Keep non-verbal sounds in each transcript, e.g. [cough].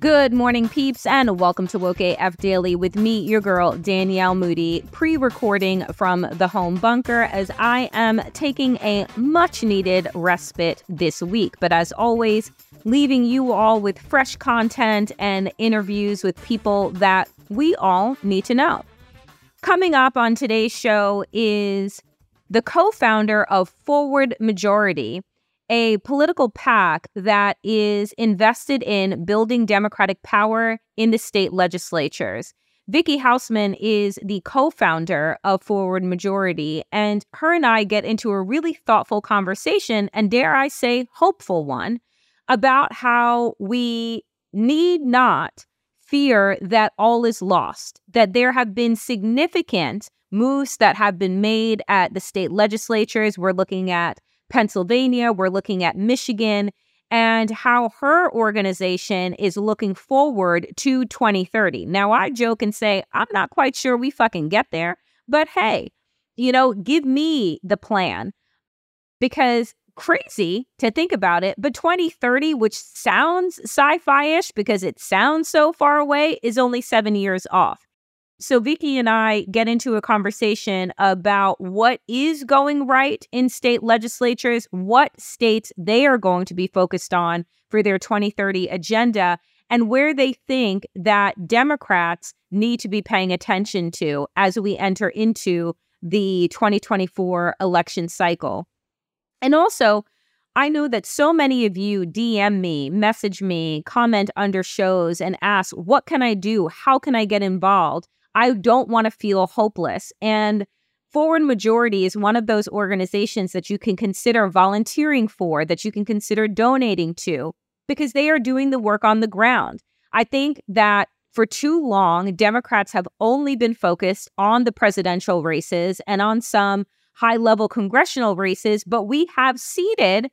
Good morning, peeps, and welcome to Woke AF Daily with me, your girl, Danielle Moody, pre recording from the home bunker as I am taking a much needed respite this week. But as always, leaving you all with fresh content and interviews with people that we all need to know. Coming up on today's show is the co founder of Forward Majority, a political PAC that is invested in building Democratic power in the state legislatures. Vicky Hausman is the co founder of Forward Majority, and her and I get into a really thoughtful conversation, and dare I say, hopeful one, about how we need not fear that all is lost, that there have been significant moves that have been made at the state legislatures. We're looking at Pennsylvania, we're looking at Michigan, and how her organization is looking forward to 2030. Now, I joke and say, I'm not quite sure we fucking get there, but hey, you know, give me the plan because crazy to think about it, but 2030, which sounds sci fi ish because it sounds so far away, is only seven years off. So, Vicky and I get into a conversation about what is going right in state legislatures, what states they are going to be focused on for their 2030 agenda, and where they think that Democrats need to be paying attention to as we enter into the 2024 election cycle. And also, I know that so many of you DM me, message me, comment under shows, and ask, What can I do? How can I get involved? I don't want to feel hopeless. And Forward Majority is one of those organizations that you can consider volunteering for, that you can consider donating to, because they are doing the work on the ground. I think that for too long, Democrats have only been focused on the presidential races and on some high level congressional races, but we have ceded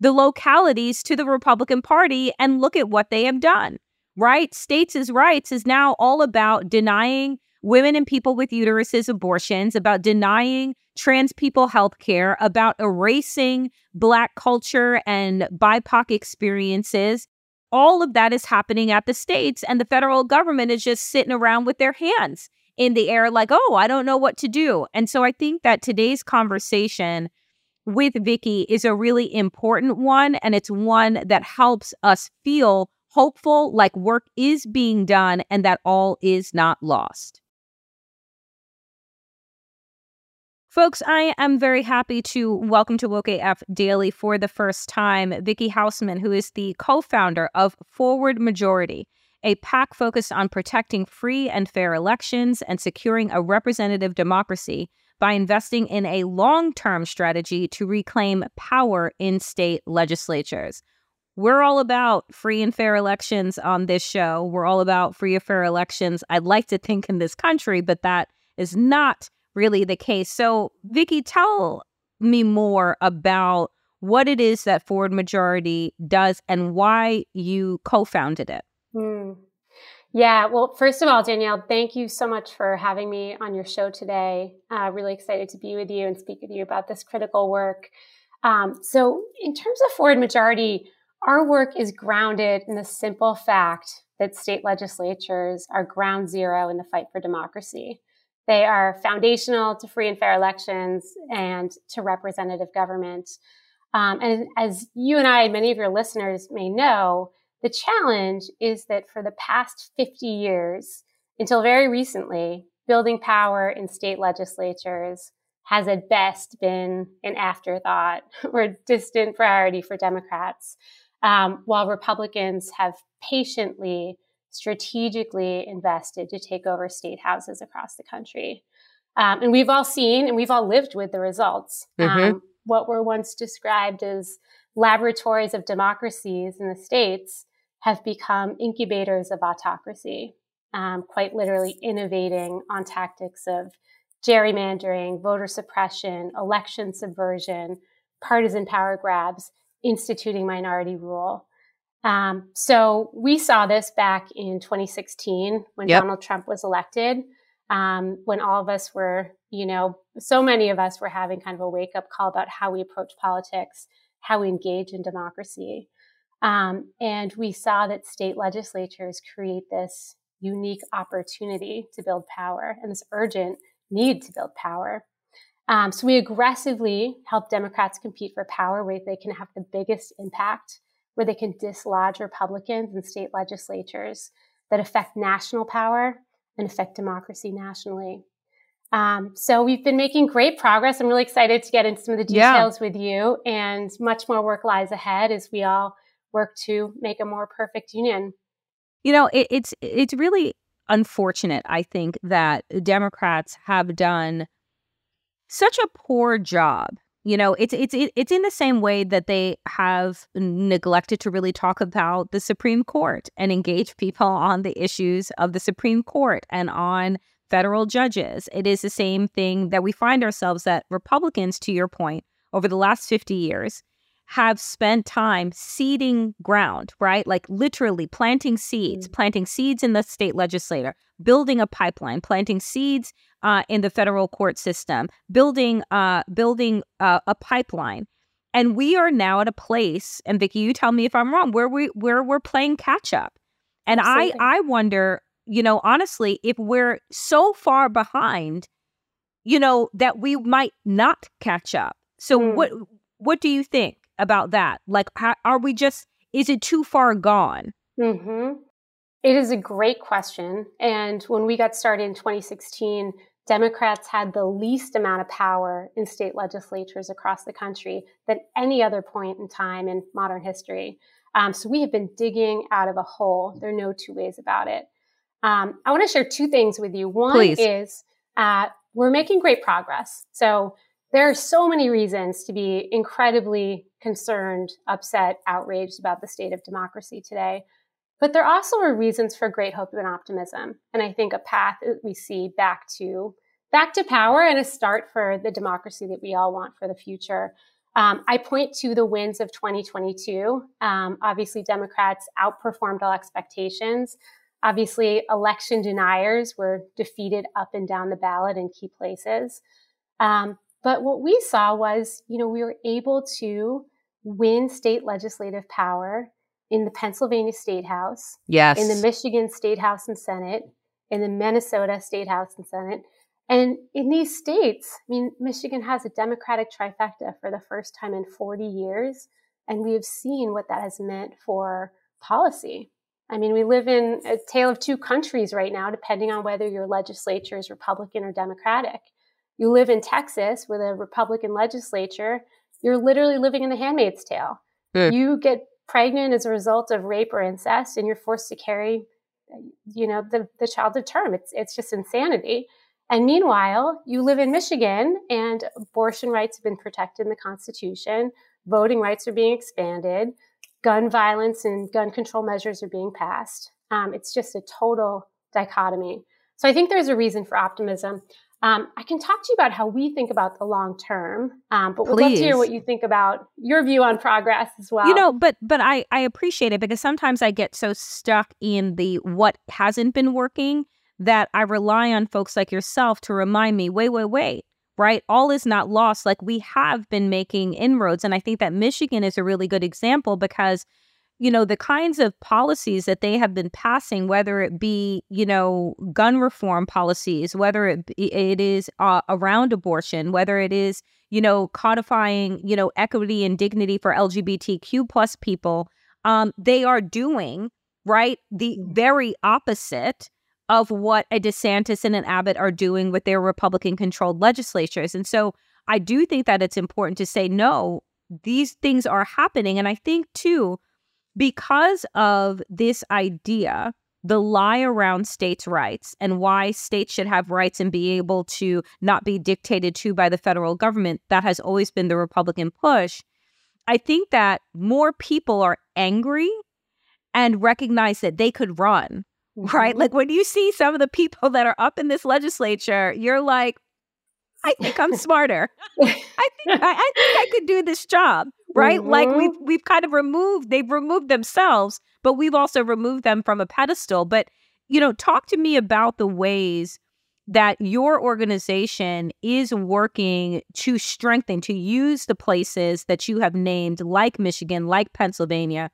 the localities to the Republican Party and look at what they have done, right? States' rights is now all about denying women and people with uteruses abortions, about denying trans people health care, about erasing Black culture and BIPOC experiences. All of that is happening at the states, and the federal government is just sitting around with their hands in the air, like, oh, I don't know what to do. And so I think that today's conversation with Vicky is a really important one. And it's one that helps us feel hopeful, like work is being done and that all is not lost. Folks, I am very happy to welcome to Woke AF Daily for the first time Vicky Hausman, who is the co founder of Forward Majority a PAC focused on protecting free and fair elections and securing a representative democracy by investing in a long term strategy to reclaim power in state legislatures. we're all about free and fair elections on this show. We're all about free and fair elections. I'd like to think in this country, but that is not really the case. So, Vicky, tell me more about what it is that Forward Majority does and why you co founded it. Mm. Yeah, well, first of all, Danielle, thank you so much for having me on your show today. Uh, really excited to be with you and speak with you about this critical work. Um, so, in terms of Forward Majority, our work is grounded in the simple fact that state legislatures are ground zero in the fight for democracy. They are foundational to free and fair elections and to representative government. Um, and as you and I, and many of your listeners may know, the challenge is that for the past 50 years, until very recently, building power in state legislatures has at best been an afterthought [laughs] or a distant priority for Democrats um, while Republicans have patiently, strategically invested to take over state houses across the country. Um, and we've all seen and we've all lived with the results. Mm-hmm. Um, what were once described as laboratories of democracies in the states have become incubators of autocracy, um, quite literally innovating on tactics of gerrymandering, voter suppression, election subversion, partisan power grabs, instituting minority rule. Um, so we saw this back in 2016 when yep. Donald Trump was elected, um, when all of us were, you know, so many of us were having kind of a wake up call about how we approach politics, how we engage in democracy. Um, and we saw that state legislatures create this unique opportunity to build power and this urgent need to build power. Um, so we aggressively help Democrats compete for power where they can have the biggest impact, where they can dislodge Republicans in state legislatures that affect national power and affect democracy nationally. Um, so we've been making great progress. I'm really excited to get into some of the details yeah. with you, and much more work lies ahead as we all work to make a more perfect union. You know, it, it's it's really unfortunate. I think that Democrats have done such a poor job. You know, it's it's it's in the same way that they have neglected to really talk about the Supreme Court and engage [laughs] people on the issues of the Supreme Court and on federal judges. It is the same thing that we find ourselves that Republicans, to your point, over the last 50 years, have spent time seeding ground, right? Like literally planting seeds, mm-hmm. planting seeds in the state legislature, building a pipeline, planting seeds uh, in the federal court system, building uh, building uh, a pipeline. And we are now at a place, and Vicky, you tell me if I'm wrong, where we where we're playing catch up. And Absolutely. I I wonder, you know, honestly, if we're so far behind, you know, that we might not catch up. So mm. what what do you think about that? Like, how, are we just? Is it too far gone? Mm-hmm. It is a great question. And when we got started in 2016, Democrats had the least amount of power in state legislatures across the country than any other point in time in modern history. Um, so we have been digging out of a hole. There are no two ways about it. Um, I want to share two things with you. One Please. is uh, we're making great progress. So there are so many reasons to be incredibly concerned, upset, outraged about the state of democracy today. But there also are reasons for great hope and optimism. And I think a path that we see back to back to power and a start for the democracy that we all want for the future. Um, I point to the wins of 2022. Um, obviously, Democrats outperformed all expectations. Obviously, election deniers were defeated up and down the ballot in key places. Um, but what we saw was, you know, we were able to win state legislative power in the Pennsylvania State House, yes, in the Michigan State House and Senate, in the Minnesota State House and Senate. And in these states, I mean, Michigan has a Democratic trifecta for the first time in 40 years. And we have seen what that has meant for policy. I mean, we live in a tale of two countries right now, depending on whether your legislature is Republican or Democratic. You live in Texas with a Republican legislature, you're literally living in the handmaid's tale. Mm. You get pregnant as a result of rape or incest and you're forced to carry you know the, the child to term it's it's just insanity and meanwhile you live in michigan and abortion rights have been protected in the constitution voting rights are being expanded gun violence and gun control measures are being passed. Um, it's just a total dichotomy. So I think there's a reason for optimism. Um, I can talk to you about how we think about the long term, um, but we'd love to hear what you think about your view on progress as well. You know, but but I I appreciate it because sometimes I get so stuck in the what hasn't been working that I rely on folks like yourself to remind me, wait, wait, wait, right? All is not lost. Like we have been making inroads, and I think that Michigan is a really good example because you know, the kinds of policies that they have been passing, whether it be, you know, gun reform policies, whether it, be, it is uh, around abortion, whether it is, you know, codifying, you know, equity and dignity for LGBTQ plus people, um, they are doing, right, the mm. very opposite of what a DeSantis and an Abbott are doing with their Republican controlled legislatures. And so I do think that it's important to say, no, these things are happening. And I think, too, because of this idea, the lie around states' rights and why states should have rights and be able to not be dictated to by the federal government, that has always been the Republican push. I think that more people are angry and recognize that they could run, mm-hmm. right? Like when you see some of the people that are up in this legislature, you're like, I think I'm smarter. [laughs] I think I, I, think I could do this job right? Mm-hmm. Like we've we've kind of removed they've removed themselves, but we've also removed them from a pedestal. But you know, talk to me about the ways that your organization is working to strengthen, to use the places that you have named, like Michigan, like Pennsylvania,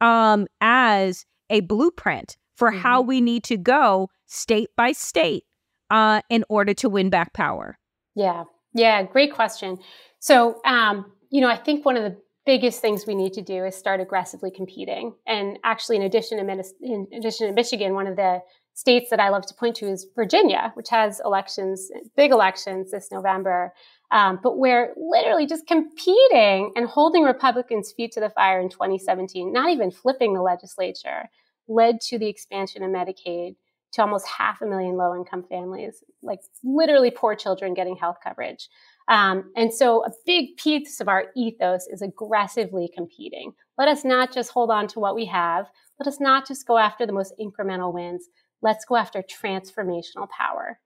um, as a blueprint for mm-hmm. how we need to go state by state uh, in order to win back power. Yeah, yeah, great question. So, um, you know, I think one of the biggest things we need to do is start aggressively competing. And actually, in addition to in addition to Michigan, one of the states that I love to point to is Virginia, which has elections, big elections this November. Um, but we're literally just competing and holding Republicans' feet to the fire in 2017, not even flipping the legislature, led to the expansion of Medicaid to almost half a million low income families, like literally poor children getting health coverage. Um, and so a big piece of our ethos is aggressively competing. Let us not just hold on to what we have. Let us not just go after the most incremental wins. Let's go after transformational power.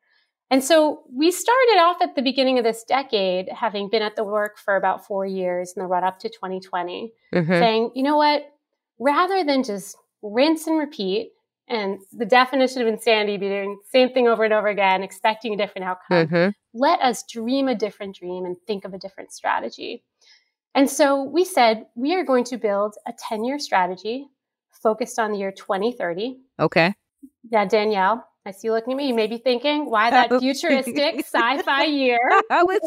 And so we started off at the beginning of this decade, having been at the work for about four years in the run up to 2020, mm-hmm. saying, you know what? Rather than just rinse and repeat, and the definition of insanity be doing the same thing over and over again, expecting a different outcome. Mm-hmm. Let us dream a different dream and think of a different strategy. And so we said we are going to build a 10 year strategy focused on the year 2030. Okay. Yeah, Danielle, I see you looking at me. You may be thinking, why that [laughs] futuristic sci-fi year? [laughs] I was,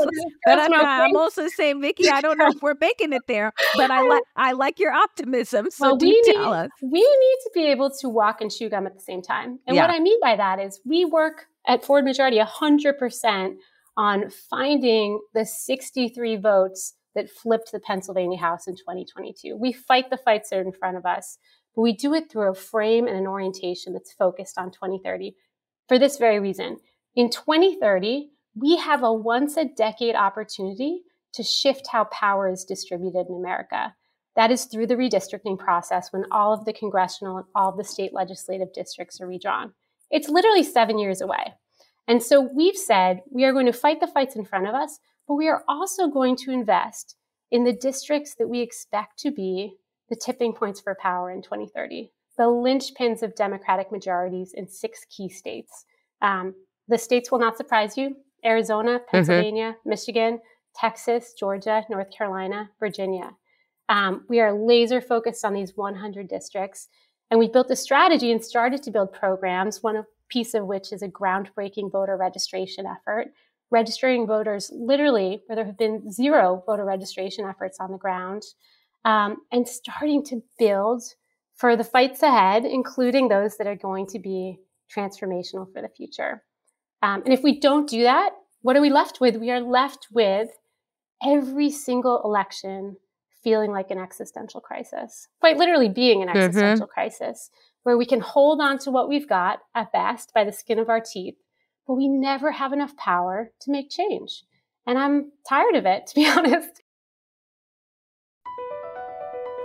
but I'm, I'm, also saying, Vicky, I don't know if we're making it there, but I like I like your optimism. So well, we need, us. We need to be able to walk and chew gum at the same time. And yeah. what I mean by that is we work at Forward Majority 100% on finding the 63 votes that flipped the Pennsylvania House in 2022. We fight the fights that are in front of us, but we do it through a frame and an orientation that's focused on 2030 for this very reason. In 2030, we have a once a decade opportunity to shift how power is distributed in America. That is through the redistricting process when all of the congressional and all of the state legislative districts are redrawn. It's literally seven years away. And so we've said we are going to fight the fights in front of us, but we are also going to invest in the districts that we expect to be the tipping points for power in 2030 the linchpins of Democratic majorities in six key states. Um, the states will not surprise you Arizona, mm-hmm. Pennsylvania, mm-hmm. Michigan, Texas, Georgia, North Carolina, Virginia. Um, we are laser focused on these 100 districts. And we built a strategy and started to build programs, one piece of which is a groundbreaking voter registration effort, registering voters literally where there have been zero voter registration efforts on the ground, um, and starting to build for the fights ahead, including those that are going to be transformational for the future. Um, and if we don't do that, what are we left with? We are left with every single election feeling like an existential crisis, quite literally being an mm-hmm. existential mm-hmm. crisis, where we can hold on to what we've got at best by the skin of our teeth, but we never have enough power to make change. And I'm tired of it, [laughs] to be honest.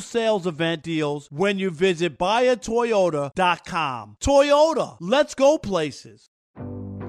sales event deals when you visit buyatoyota.com. Toyota, let's go places.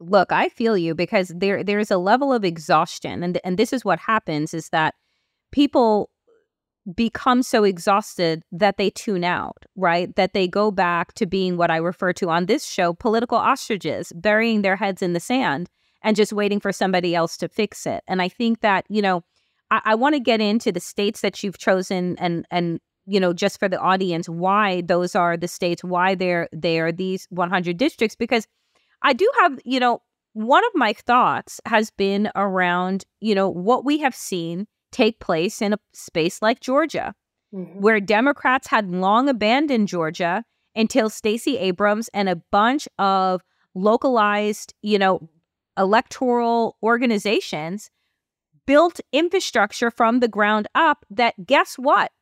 look, I feel you because there there's a level of exhaustion and and this is what happens is that people become so exhausted that they tune out, right? That they go back to being what I refer to on this show, political ostriches, burying their heads in the sand and just waiting for somebody else to fix it. And I think that, you know, I, I want to get into the states that you've chosen and and you know just for the audience why those are the states why they're they are these 100 districts because I do have, you know, one of my thoughts has been around, you know, what we have seen take place in a space like Georgia, mm-hmm. where Democrats had long abandoned Georgia until Stacey Abrams and a bunch of localized, you know, electoral organizations built infrastructure from the ground up that guess what?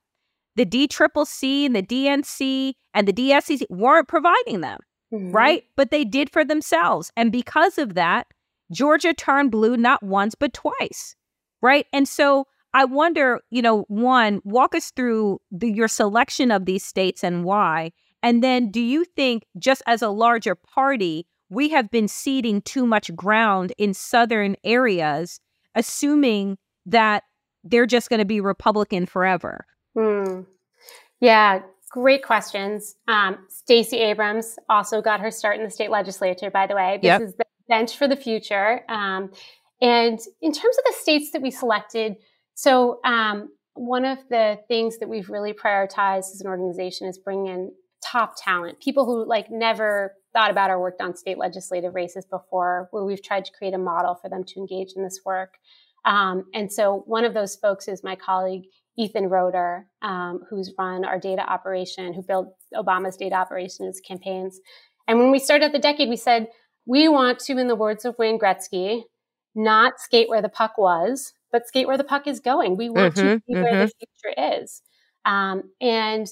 The DCCC and the DNC and the DSCC weren't providing them mm-hmm. right? But they did for themselves. And because of that, Georgia turned blue not once, but twice, right? And so I wonder, you know, one, walk us through the, your selection of these states and why. And then do you think, just as a larger party, we have been ceding too much ground in southern areas, assuming that they're just going to be Republican forever? Hmm. Yeah, Great questions. Um, Stacey Abrams also got her start in the state legislature, by the way. This yep. is the bench for the future. Um, and in terms of the states that we selected, so um, one of the things that we've really prioritized as an organization is bringing in top talent, people who like never thought about or worked on state legislative races before, where we've tried to create a model for them to engage in this work. Um, and so one of those folks is my colleague Ethan Roeder, um, who's run our data operation, who built Obama's data operation and his campaigns. And when we started the decade, we said, we want to, in the words of Wayne Gretzky, not skate where the puck was, but skate where the puck is going. We want mm-hmm, to see mm-hmm. where the future is. Um, and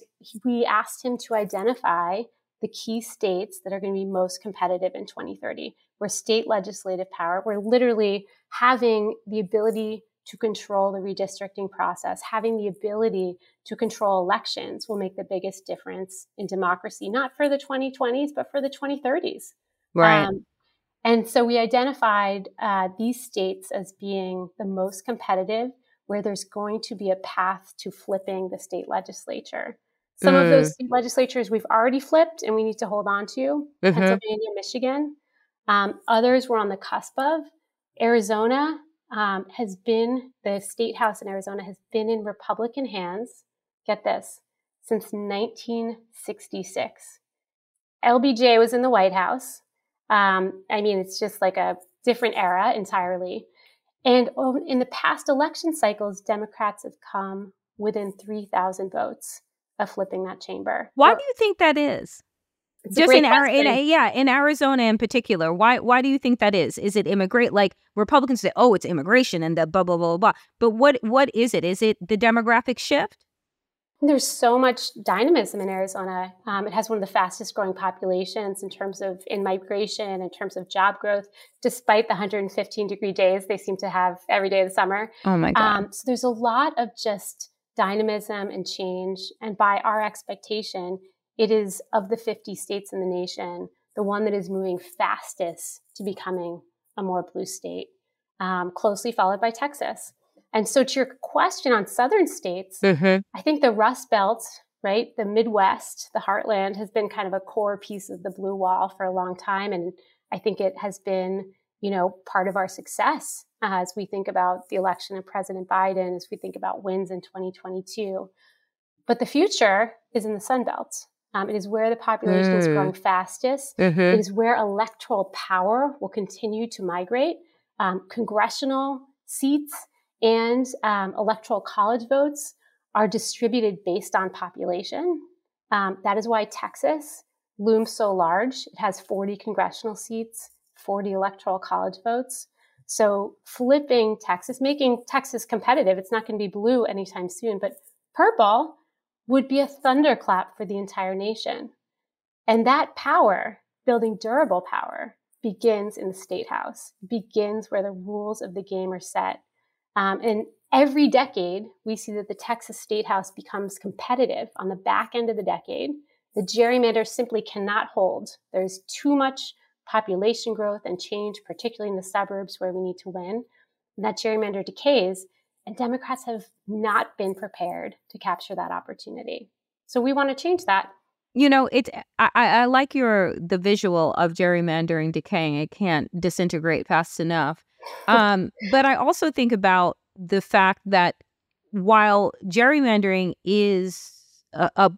we asked him to identify the key states that are going to be most competitive in 2030, where state legislative power, where literally having the ability to control the redistricting process, having the ability to control elections will make the biggest difference in democracy, not for the 2020s, but for the 2030s. Right. Um, and so we identified uh, these states as being the most competitive, where there's going to be a path to flipping the state legislature. Some mm. of those mm. legislatures we've already flipped and we need to hold on to mm-hmm. Pennsylvania, Michigan. Um, others we're on the cusp of. Arizona, um, has been the state house in Arizona has been in Republican hands get this, since 1966. LBJ was in the White House. Um, I mean, it's just like a different era entirely. And in the past election cycles, Democrats have come within 3,000 votes of flipping that chamber. Why do you think that is? Just in, our, in yeah, in Arizona in particular, why why do you think that is? Is it immigrate? Like Republicans say, oh, it's immigration and the blah blah blah blah. But what what is it? Is it the demographic shift? There's so much dynamism in Arizona. Um, it has one of the fastest growing populations in terms of in migration, in terms of job growth, despite the 115 degree days they seem to have every day of the summer. Oh my god! Um, so there's a lot of just dynamism and change, and by our expectation, it is of the 50 states in the nation the one that is moving fastest to becoming a more blue state, um, closely followed by Texas. And so, to your question on southern states, mm-hmm. I think the Rust Belt, right, the Midwest, the heartland, has been kind of a core piece of the blue wall for a long time. And I think it has been, you know, part of our success uh, as we think about the election of President Biden, as we think about wins in 2022. But the future is in the Sun Belt. Um, it is where the population mm. is growing mm. fastest. Mm-hmm. It is where electoral power will continue to migrate. Um, congressional seats and um, electoral college votes are distributed based on population. Um, that is why Texas looms so large. It has 40 congressional seats, 40 electoral college votes. So flipping Texas, making Texas competitive, it's not going to be blue anytime soon, but purple would be a thunderclap for the entire nation. And that power, building durable power, begins in the state house, begins where the rules of the game are set. Um, and every decade, we see that the Texas State House becomes competitive on the back end of the decade. The gerrymander simply cannot hold. There's too much population growth and change, particularly in the suburbs where we need to win. And that gerrymander decays, and Democrats have not been prepared to capture that opportunity. So we want to change that. You know, it's I, I like your the visual of gerrymandering decaying. It can't disintegrate fast enough. [laughs] Um, but I also think about the fact that while gerrymandering is a, a,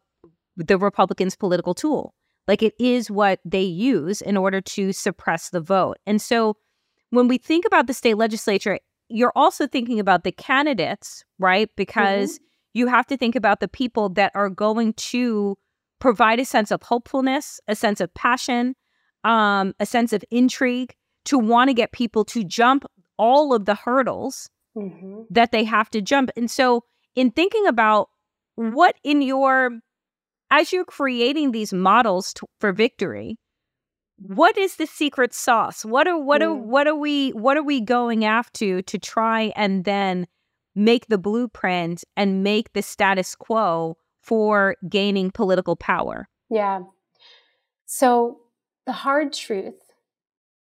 the Republicans' political tool, like it is what they use in order to suppress the vote. And so when we think about the state legislature, you're also thinking about the candidates, right? Because mm-hmm. you have to think about the people that are going to provide a sense of hopefulness, a sense of passion, um, a sense of intrigue to want to get people to jump all of the hurdles mm-hmm. that they have to jump. And so, in thinking about what in your, as you're creating these models to, for victory, what is the secret sauce? What are what are mm. what are we what are we going after to try and then make the blueprint and make the status quo for gaining political power? Yeah. So the hard truth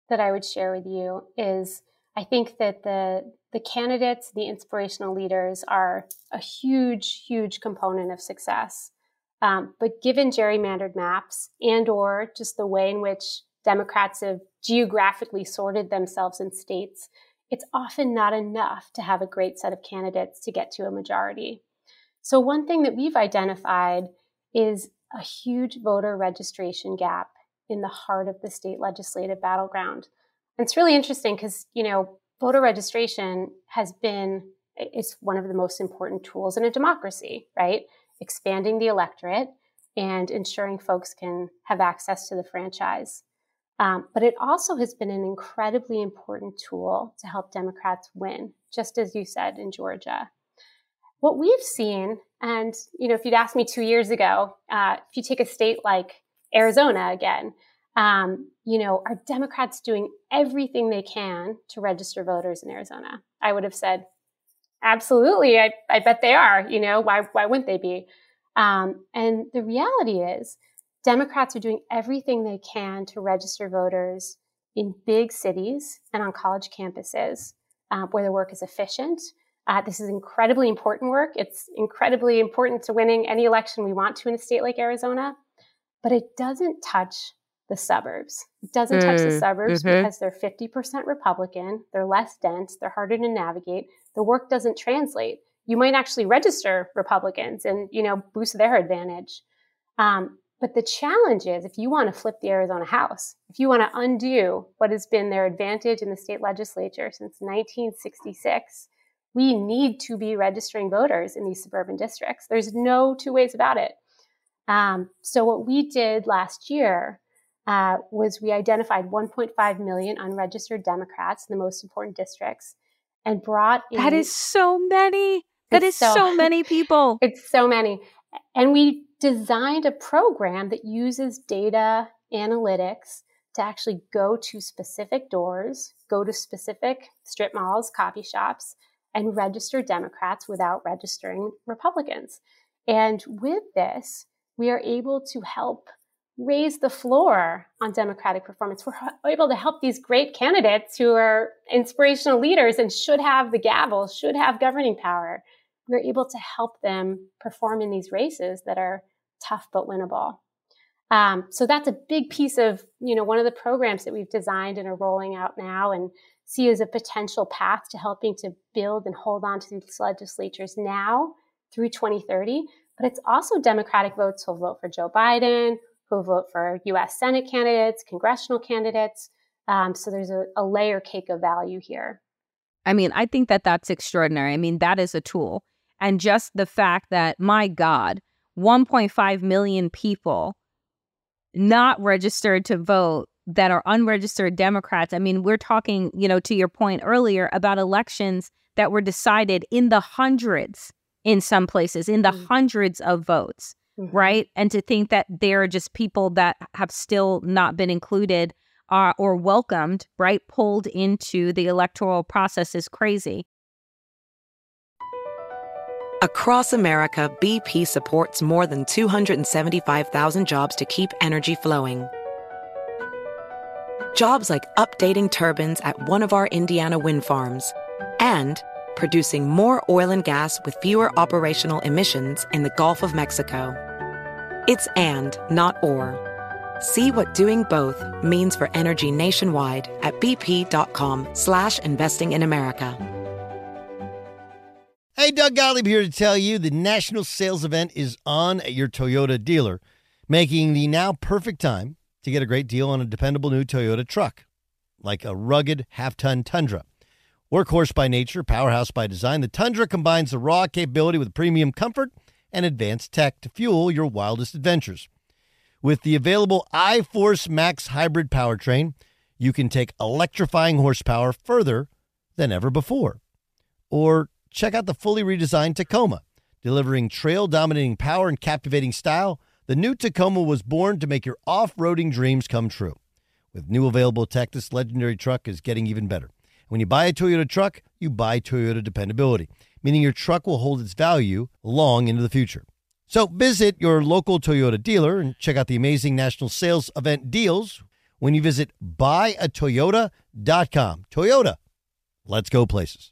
that I would share with you is I think that the the candidates, the inspirational leaders are a huge, huge component of success. Um, but given gerrymandered maps and or just the way in which Democrats have geographically sorted themselves in states, it's often not enough to have a great set of candidates to get to a majority. So one thing that we've identified is a huge voter registration gap in the heart of the state legislative battleground. And it's really interesting because, you know, voter registration has been it's one of the most important tools in a democracy, right? Expanding the electorate and ensuring folks can have access to the franchise. Um, but it also has been an incredibly important tool to help Democrats win, just as you said in Georgia. What we've seen, and you know, if you'd asked me two years ago, uh, if you take a state like Arizona again, um, you know, are Democrats doing everything they can to register voters in Arizona? I would have said, absolutely. I, I bet they are. You know, why, why wouldn't they be? Um, and the reality is, Democrats are doing everything they can to register voters in big cities and on college campuses uh, where the work is efficient. Uh, this is incredibly important work. It's incredibly important to winning any election we want to in a state like Arizona, but it doesn't touch the suburbs. It doesn't mm, touch the mm, suburbs mm-hmm. because they're 50% Republican, they're less dense, they're harder to navigate. The work doesn't translate you might actually register Republicans and, you know, boost their advantage. Um, but the challenge is if you want to flip the Arizona House, if you want to undo what has been their advantage in the state legislature since 1966, we need to be registering voters in these suburban districts. There's no two ways about it. Um, so, what we did last year uh, was we identified 1.5 million unregistered Democrats in the most important districts and brought in. That is so many. That is so, so many [laughs] people. It's so many. And we designed a program that uses data analytics to actually go to specific doors, go to specific strip malls, coffee shops, and register Democrats without registering Republicans. And with this, we are able to help raise the floor on Democratic performance. We're able to help these great candidates who are inspirational leaders and should have the gavel, should have governing power. We're able to help them perform in these races that are tough but winnable. Um, so that's a big piece of, you know, one of the programs that we've designed and are rolling out now and see as a potential path to helping to build and hold on to these legislatures now through 2030. But it's also Democratic votes who'll vote for Joe Biden, who'll vote for US Senate candidates, congressional candidates. Um, so there's a, a layer cake of value here. I mean, I think that that's extraordinary. I mean, that is a tool. And just the fact that, my God, 1.5 million people not registered to vote that are unregistered Democrats. I mean, we're talking, you know, to your point earlier about elections that were decided in the hundreds in some places, in the mm-hmm. hundreds of votes, mm-hmm. right? And to think that there are just people that have still not been included uh, or welcomed, right, pulled into the electoral process is crazy. Across America, BP supports more than 275,000 jobs to keep energy flowing Jobs like updating turbines at one of our Indiana wind farms and producing more oil and gas with fewer operational emissions in the Gulf of Mexico. It's and, not or. See what doing both means for energy nationwide at bp.com slash investing in America. Hey, Doug Gottlieb here to tell you the national sales event is on at your Toyota dealer, making the now perfect time to get a great deal on a dependable new Toyota truck, like a rugged half ton Tundra. Workhorse by nature, powerhouse by design, the Tundra combines the raw capability with premium comfort and advanced tech to fuel your wildest adventures. With the available iForce Max hybrid powertrain, you can take electrifying horsepower further than ever before. Or check out the fully redesigned Tacoma, delivering trail dominating power and captivating style the new Tacoma was born to make your off roading dreams come true. With new available tech, this legendary truck is getting even better. When you buy a Toyota truck, you buy Toyota dependability, meaning your truck will hold its value long into the future. So visit your local Toyota dealer and check out the amazing national sales event deals when you visit buyatoyota.com. Toyota, let's go places.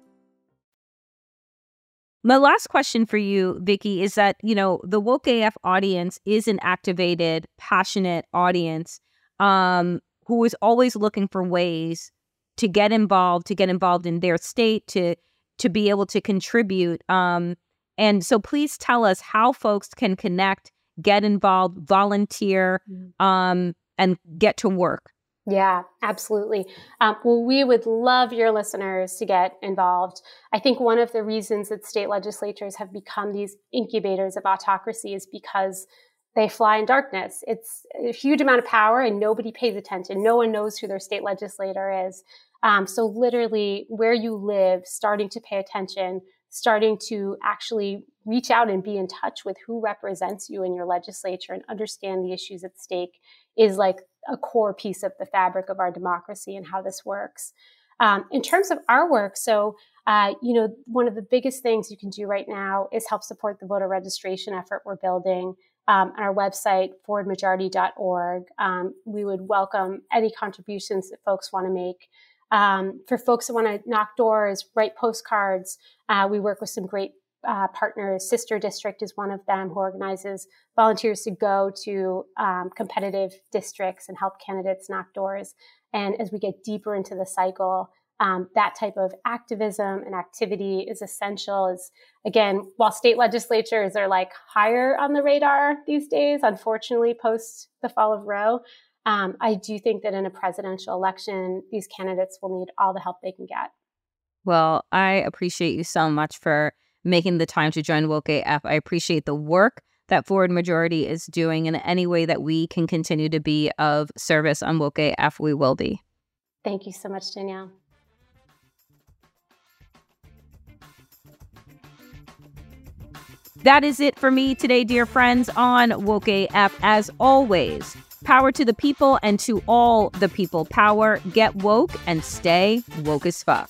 My last question for you, Vicky, is that, you know, the woke AF audience is an activated, passionate audience um, who is always looking for ways to get involved, to get involved in their state, to to be able to contribute. Um, and so please tell us how folks can connect, get involved, volunteer, mm. um, and get to work. Yeah, absolutely. Um, well, we would love your listeners to get involved. I think one of the reasons that state legislatures have become these incubators of autocracy is because they fly in darkness. It's a huge amount of power and nobody pays attention. No one knows who their state legislator is. Um, so, literally, where you live, starting to pay attention, starting to actually reach out and be in touch with who represents you in your legislature and understand the issues at stake is like a core piece of the fabric of our democracy and how this works. Um, in terms of our work, so uh, you know, one of the biggest things you can do right now is help support the voter registration effort we're building um, on our website, forwardmajority.org. Um, we would welcome any contributions that folks want to make. Um, for folks that want to knock doors, write postcards, uh, we work with some great uh, partners. Sister District is one of them who organizes volunteers to go to um, competitive districts and help candidates knock doors. And as we get deeper into the cycle, um, that type of activism and activity is essential. Is again, while state legislatures are like higher on the radar these days, unfortunately, post the fall of Roe, um, I do think that in a presidential election, these candidates will need all the help they can get. Well, I appreciate you so much for making the time to join Woke AF. I appreciate the work that Forward Majority is doing in any way that we can continue to be of service on Woke AF, we will be. Thank you so much, Danielle. That is it for me today, dear friends, on Woke AF. As always, power to the people and to all the people. Power, get woke, and stay woke as fuck.